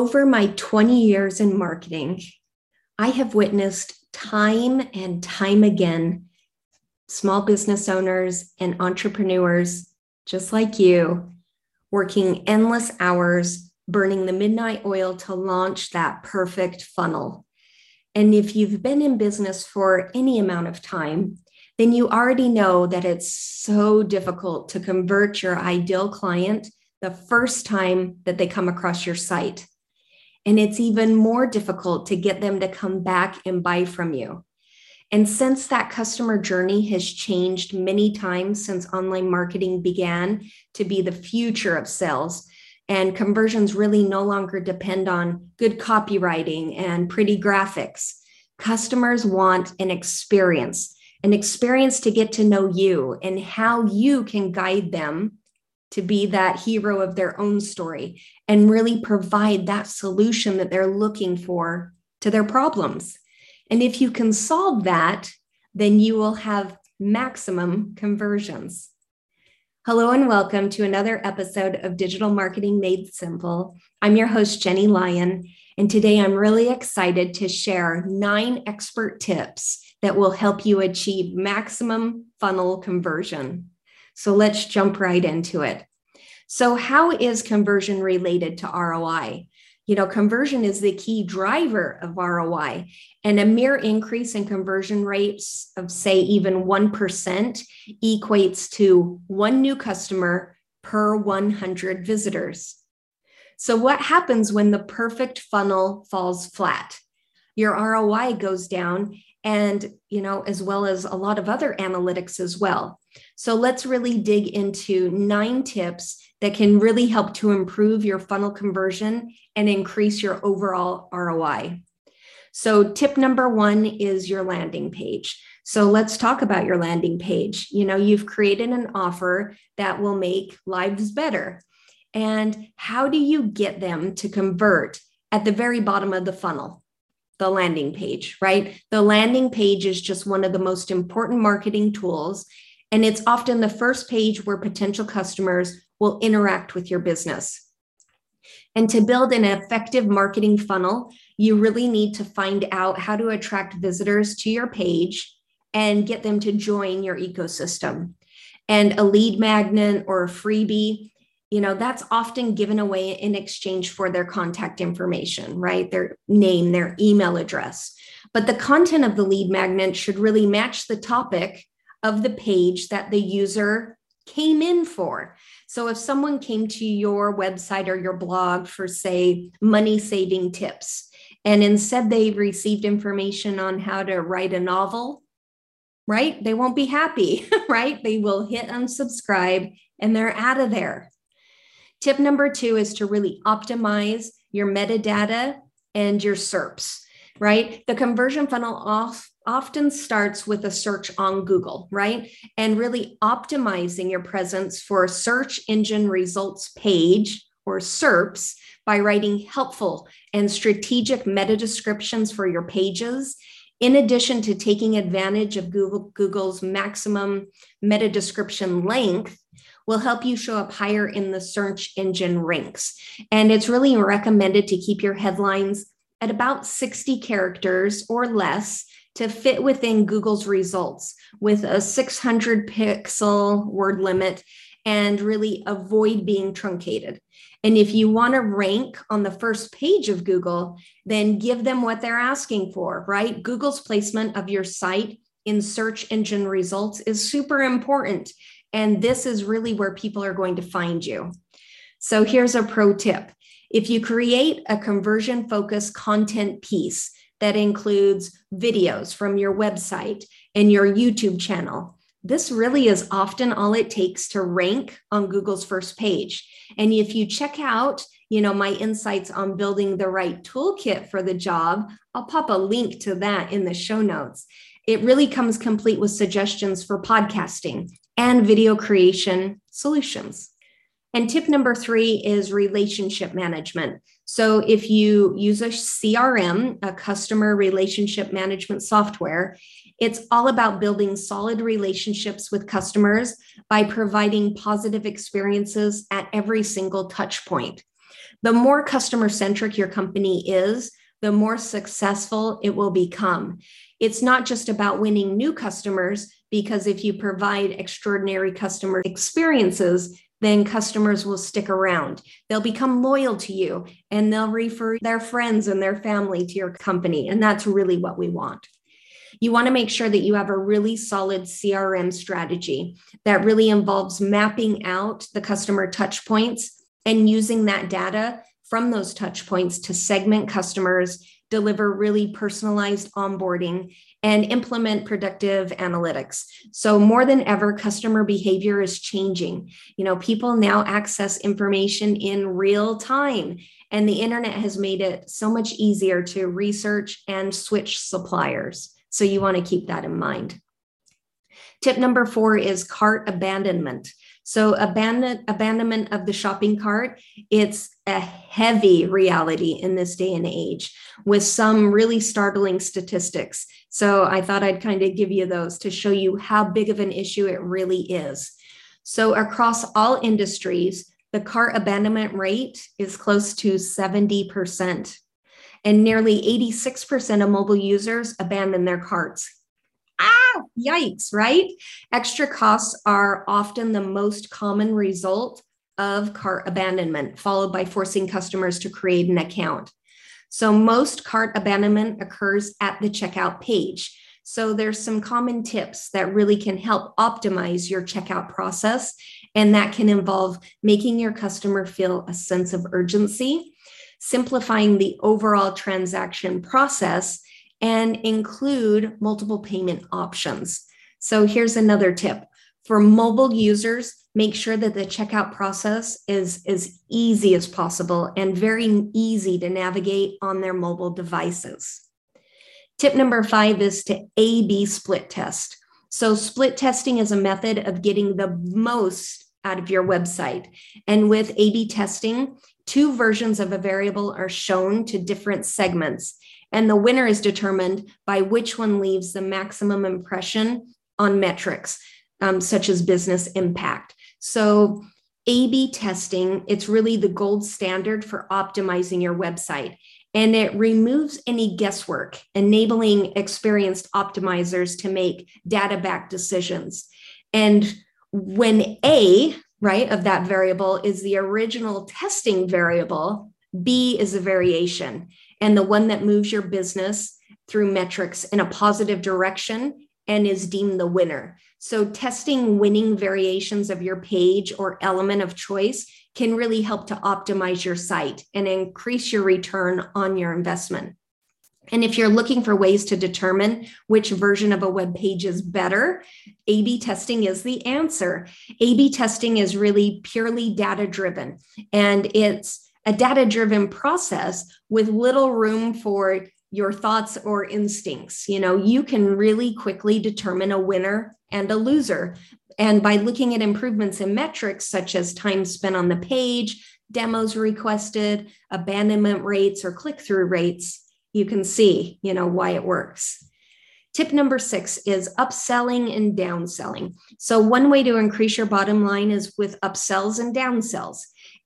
Over my 20 years in marketing, I have witnessed time and time again small business owners and entrepreneurs just like you working endless hours, burning the midnight oil to launch that perfect funnel. And if you've been in business for any amount of time, then you already know that it's so difficult to convert your ideal client the first time that they come across your site. And it's even more difficult to get them to come back and buy from you. And since that customer journey has changed many times since online marketing began to be the future of sales, and conversions really no longer depend on good copywriting and pretty graphics, customers want an experience, an experience to get to know you and how you can guide them to be that hero of their own story and really provide that solution that they're looking for to their problems. And if you can solve that, then you will have maximum conversions. Hello and welcome to another episode of Digital Marketing Made Simple. I'm your host, Jenny Lyon, and today I'm really excited to share nine expert tips that will help you achieve maximum funnel conversion. So let's jump right into it. So, how is conversion related to ROI? You know, conversion is the key driver of ROI, and a mere increase in conversion rates of, say, even 1% equates to one new customer per 100 visitors. So, what happens when the perfect funnel falls flat? Your ROI goes down, and, you know, as well as a lot of other analytics as well. So let's really dig into nine tips that can really help to improve your funnel conversion and increase your overall ROI. So, tip number one is your landing page. So, let's talk about your landing page. You know, you've created an offer that will make lives better. And how do you get them to convert at the very bottom of the funnel? The landing page, right? The landing page is just one of the most important marketing tools. And it's often the first page where potential customers will interact with your business. And to build an effective marketing funnel, you really need to find out how to attract visitors to your page and get them to join your ecosystem. And a lead magnet or a freebie, you know, that's often given away in exchange for their contact information, right? Their name, their email address. But the content of the lead magnet should really match the topic of the page that the user came in for. So if someone came to your website or your blog for, say, money saving tips, and instead they received information on how to write a novel, right? They won't be happy, right? They will hit unsubscribe and they're out of there. Tip number two is to really optimize your metadata and your SERPs, right? The conversion funnel off often starts with a search on Google, right? And really optimizing your presence for a search engine results page or SERPs by writing helpful and strategic meta descriptions for your pages. In addition to taking advantage of Google, Google's maximum meta description length, will help you show up higher in the search engine ranks. And it's really recommended to keep your headlines at about 60 characters or less to fit within Google's results with a 600 pixel word limit and really avoid being truncated. And if you want to rank on the first page of Google, then give them what they're asking for, right? Google's placement of your site in search engine results is super important. And this is really where people are going to find you. So here's a pro tip if you create a conversion focused content piece that includes videos from your website and your YouTube channel, this really is often all it takes to rank on Google's first page. And if you check out, you know, my insights on building the right toolkit for the job, I'll pop a link to that in the show notes. It really comes complete with suggestions for podcasting and video creation solutions. And tip number three is relationship management. So, if you use a CRM, a customer relationship management software, it's all about building solid relationships with customers by providing positive experiences at every single touch point. The more customer centric your company is, the more successful it will become. It's not just about winning new customers, because if you provide extraordinary customer experiences, then customers will stick around. They'll become loyal to you and they'll refer their friends and their family to your company. And that's really what we want. You want to make sure that you have a really solid CRM strategy that really involves mapping out the customer touch points and using that data from those touch points to segment customers, deliver really personalized onboarding, and implement predictive analytics. So more than ever customer behavior is changing. You know, people now access information in real time and the internet has made it so much easier to research and switch suppliers. So you want to keep that in mind. Tip number 4 is cart abandonment. So abandon, abandonment of the shopping cart, it's a heavy reality in this day and age with some really startling statistics. So I thought I'd kind of give you those to show you how big of an issue it really is. So across all industries, the cart abandonment rate is close to 70%. And nearly 86% of mobile users abandon their carts ah, yikes, right? Extra costs are often the most common result of cart abandonment, followed by forcing customers to create an account. So, most cart abandonment occurs at the checkout page. So, there's some common tips that really can help optimize your checkout process. And that can involve making your customer feel a sense of urgency, simplifying the overall transaction process, and include multiple payment options. So here's another tip for mobile users, make sure that the checkout process is as easy as possible and very easy to navigate on their mobile devices. Tip number five is to A B split test. So, split testing is a method of getting the most out of your website. And with A B testing, two versions of a variable are shown to different segments. And the winner is determined by which one leaves the maximum impression on metrics, um, such as business impact. So, A B testing, it's really the gold standard for optimizing your website. And it removes any guesswork, enabling experienced optimizers to make data backed decisions. And when A, right, of that variable is the original testing variable, B is a variation and the one that moves your business through metrics in a positive direction and is deemed the winner. So, testing winning variations of your page or element of choice can really help to optimize your site and increase your return on your investment. And if you're looking for ways to determine which version of a web page is better, A B testing is the answer. A B testing is really purely data driven and it's a data driven process with little room for your thoughts or instincts. You know, you can really quickly determine a winner and a loser. And by looking at improvements in metrics such as time spent on the page, demos requested, abandonment rates, or click through rates, you can see, you know, why it works. Tip number six is upselling and downselling. So, one way to increase your bottom line is with upsells and downsells.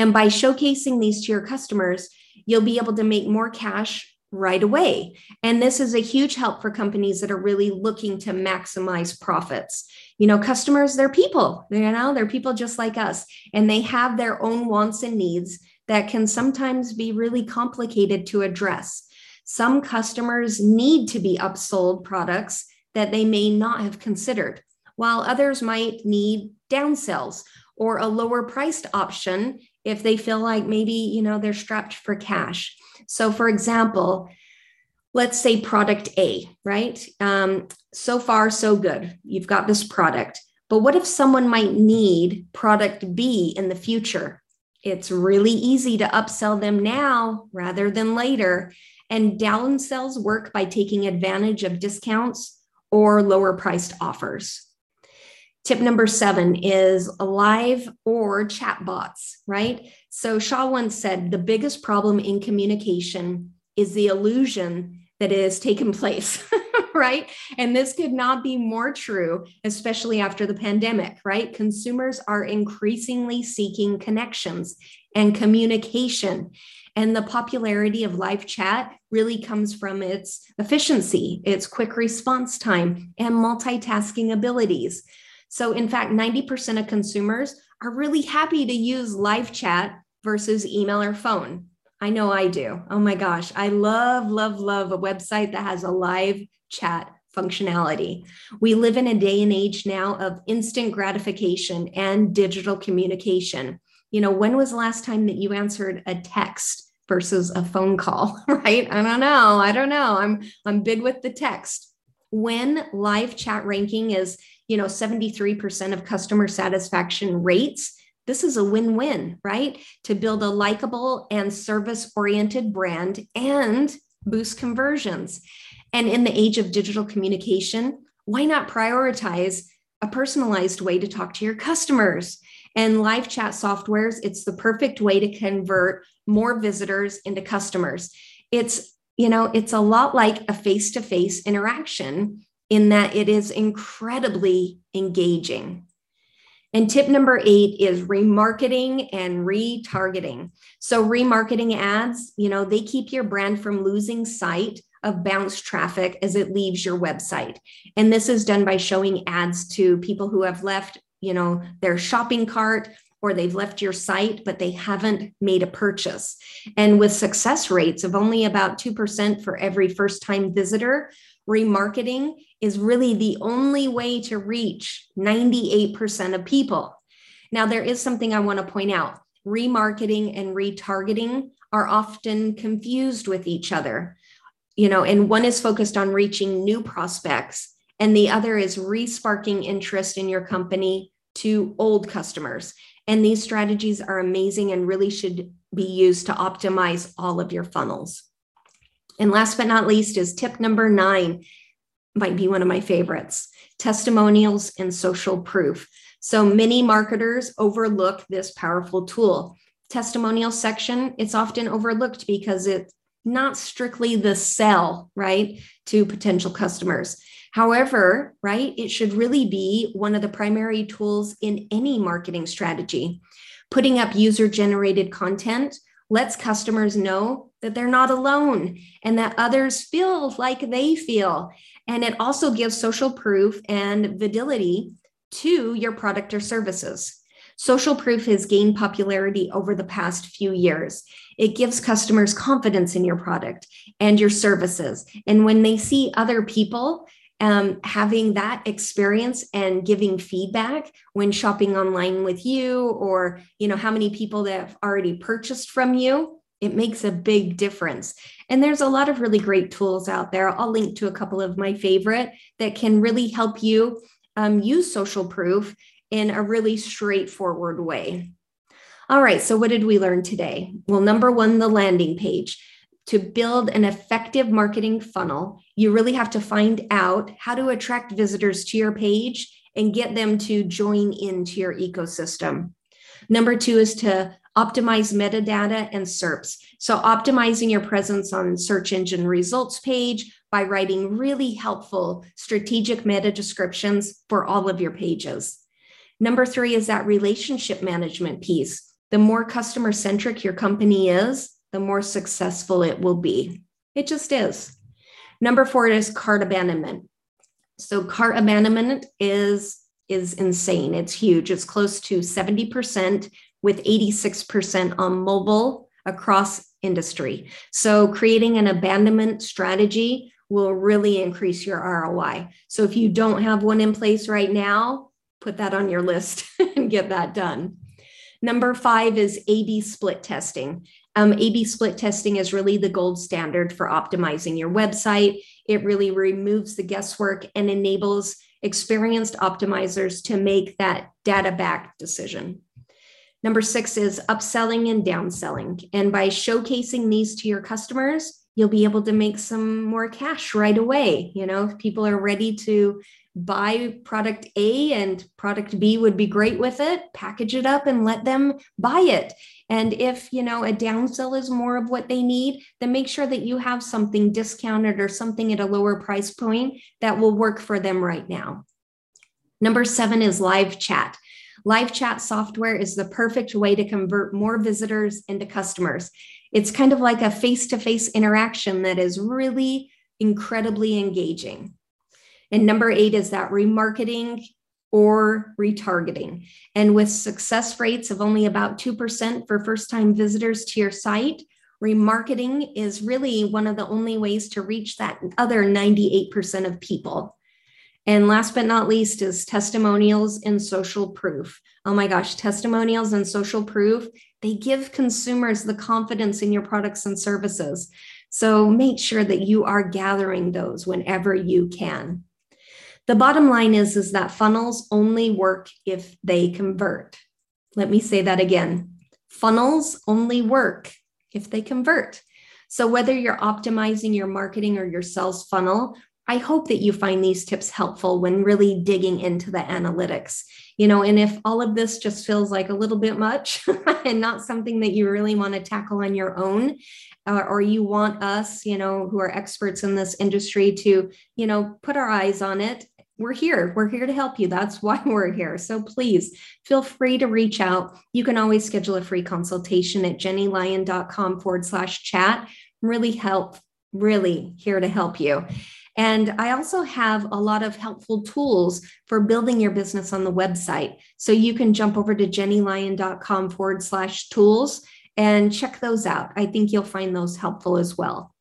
And by showcasing these to your customers, you'll be able to make more cash right away. And this is a huge help for companies that are really looking to maximize profits. You know, customers, they're people, you know, they're people just like us, and they have their own wants and needs that can sometimes be really complicated to address. Some customers need to be upsold products that they may not have considered, while others might need downsells or a lower priced option if they feel like maybe, you know, they're strapped for cash. So, for example, let's say product A, right? Um, so far, so good. You've got this product. But what if someone might need product B in the future? It's really easy to upsell them now rather than later. And downsells work by taking advantage of discounts or lower priced offers. Tip number seven is live or chat bots, right? So Shaw once said the biggest problem in communication is the illusion that has taken place, right? And this could not be more true, especially after the pandemic, right? Consumers are increasingly seeking connections and communication. And the popularity of live chat really comes from its efficiency, its quick response time, and multitasking abilities. So, in fact, 90% of consumers are really happy to use live chat versus email or phone. I know I do. Oh my gosh, I love, love, love a website that has a live chat functionality. We live in a day and age now of instant gratification and digital communication. You know, when was the last time that you answered a text versus a phone call, right? I don't know. I don't know. I'm I'm big with the text. When live chat ranking is you know 73% of customer satisfaction rates this is a win-win right? To build a likable and service oriented brand and boost conversions. And in the age of digital communication why not prioritize a personalized way to talk to your customers? And live chat softwares it's the perfect way to convert more visitors into customers. It's you know it's a lot like a face-to-face interaction in that it is incredibly engaging. And tip number eight is remarketing and retargeting. So, remarketing ads, you know, they keep your brand from losing sight of bounce traffic as it leaves your website. And this is done by showing ads to people who have left, you know, their shopping cart or they've left your site, but they haven't made a purchase. And with success rates of only about 2% for every first time visitor, remarketing is really the only way to reach 98% of people. Now, there is something I want to point out remarketing and retargeting are often confused with each other. You know, and one is focused on reaching new prospects, and the other is resparking interest in your company to old customers. And these strategies are amazing and really should be used to optimize all of your funnels. And last but not least is tip number nine, might be one of my favorites testimonials and social proof. So many marketers overlook this powerful tool. Testimonial section, it's often overlooked because it's not strictly the sell, right, to potential customers. However, right, it should really be one of the primary tools in any marketing strategy. Putting up user generated content lets customers know that they're not alone and that others feel like they feel. And it also gives social proof and validity to your product or services. Social proof has gained popularity over the past few years. It gives customers confidence in your product and your services. And when they see other people um, having that experience and giving feedback when shopping online with you or you know how many people that have already purchased from you it makes a big difference. And there's a lot of really great tools out there. I'll link to a couple of my favorite that can really help you um, use social proof in a really straightforward way. All right so what did we learn today? Well number one the landing page to build an effective marketing funnel, you really have to find out how to attract visitors to your page and get them to join into your ecosystem. Number two is to optimize metadata and SERPs. So, optimizing your presence on search engine results page by writing really helpful strategic meta descriptions for all of your pages. Number three is that relationship management piece. The more customer centric your company is, the more successful it will be. It just is. Number four is cart abandonment. So cart abandonment is is insane. It's huge. It's close to 70% with 86% on mobile across industry. So creating an abandonment strategy will really increase your ROI. So if you don't have one in place right now, put that on your list and get that done. Number five is A B split testing. Um, A B split testing is really the gold standard for optimizing your website. It really removes the guesswork and enables experienced optimizers to make that data backed decision. Number six is upselling and downselling. And by showcasing these to your customers, you'll be able to make some more cash right away. You know, if people are ready to buy product A and product B would be great with it, package it up and let them buy it. And if, you know, a downsell is more of what they need, then make sure that you have something discounted or something at a lower price point that will work for them right now. Number seven is live chat. Live chat software is the perfect way to convert more visitors into customers. It's kind of like a face to face interaction that is really incredibly engaging. And number eight is that remarketing or retargeting. And with success rates of only about 2% for first time visitors to your site, remarketing is really one of the only ways to reach that other 98% of people. And last but not least is testimonials and social proof. Oh my gosh, testimonials and social proof, they give consumers the confidence in your products and services. So make sure that you are gathering those whenever you can. The bottom line is, is that funnels only work if they convert. Let me say that again. Funnels only work if they convert. So whether you're optimizing your marketing or your sales funnel, I hope that you find these tips helpful when really digging into the analytics. You know, and if all of this just feels like a little bit much and not something that you really want to tackle on your own, uh, or you want us, you know, who are experts in this industry to, you know, put our eyes on it we're here. We're here to help you. That's why we're here. So please feel free to reach out. You can always schedule a free consultation at jennylyon.com forward slash chat. Really help, really here to help you. And I also have a lot of helpful tools for building your business on the website. So you can jump over to jennylyon.com forward slash tools and check those out. I think you'll find those helpful as well.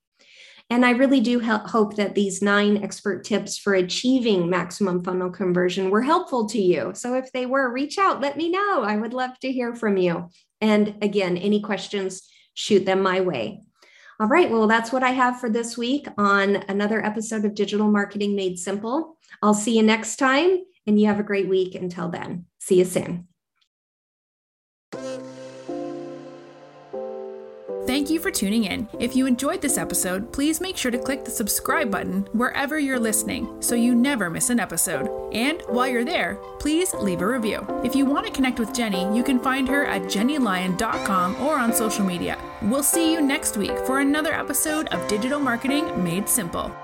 And I really do hope that these nine expert tips for achieving maximum funnel conversion were helpful to you. So if they were, reach out, let me know. I would love to hear from you. And again, any questions, shoot them my way. All right. Well, that's what I have for this week on another episode of Digital Marketing Made Simple. I'll see you next time, and you have a great week until then. See you soon. Thank you for tuning in. If you enjoyed this episode, please make sure to click the subscribe button wherever you're listening so you never miss an episode. And while you're there, please leave a review. If you want to connect with Jenny, you can find her at jennylyon.com or on social media. We'll see you next week for another episode of Digital Marketing Made Simple.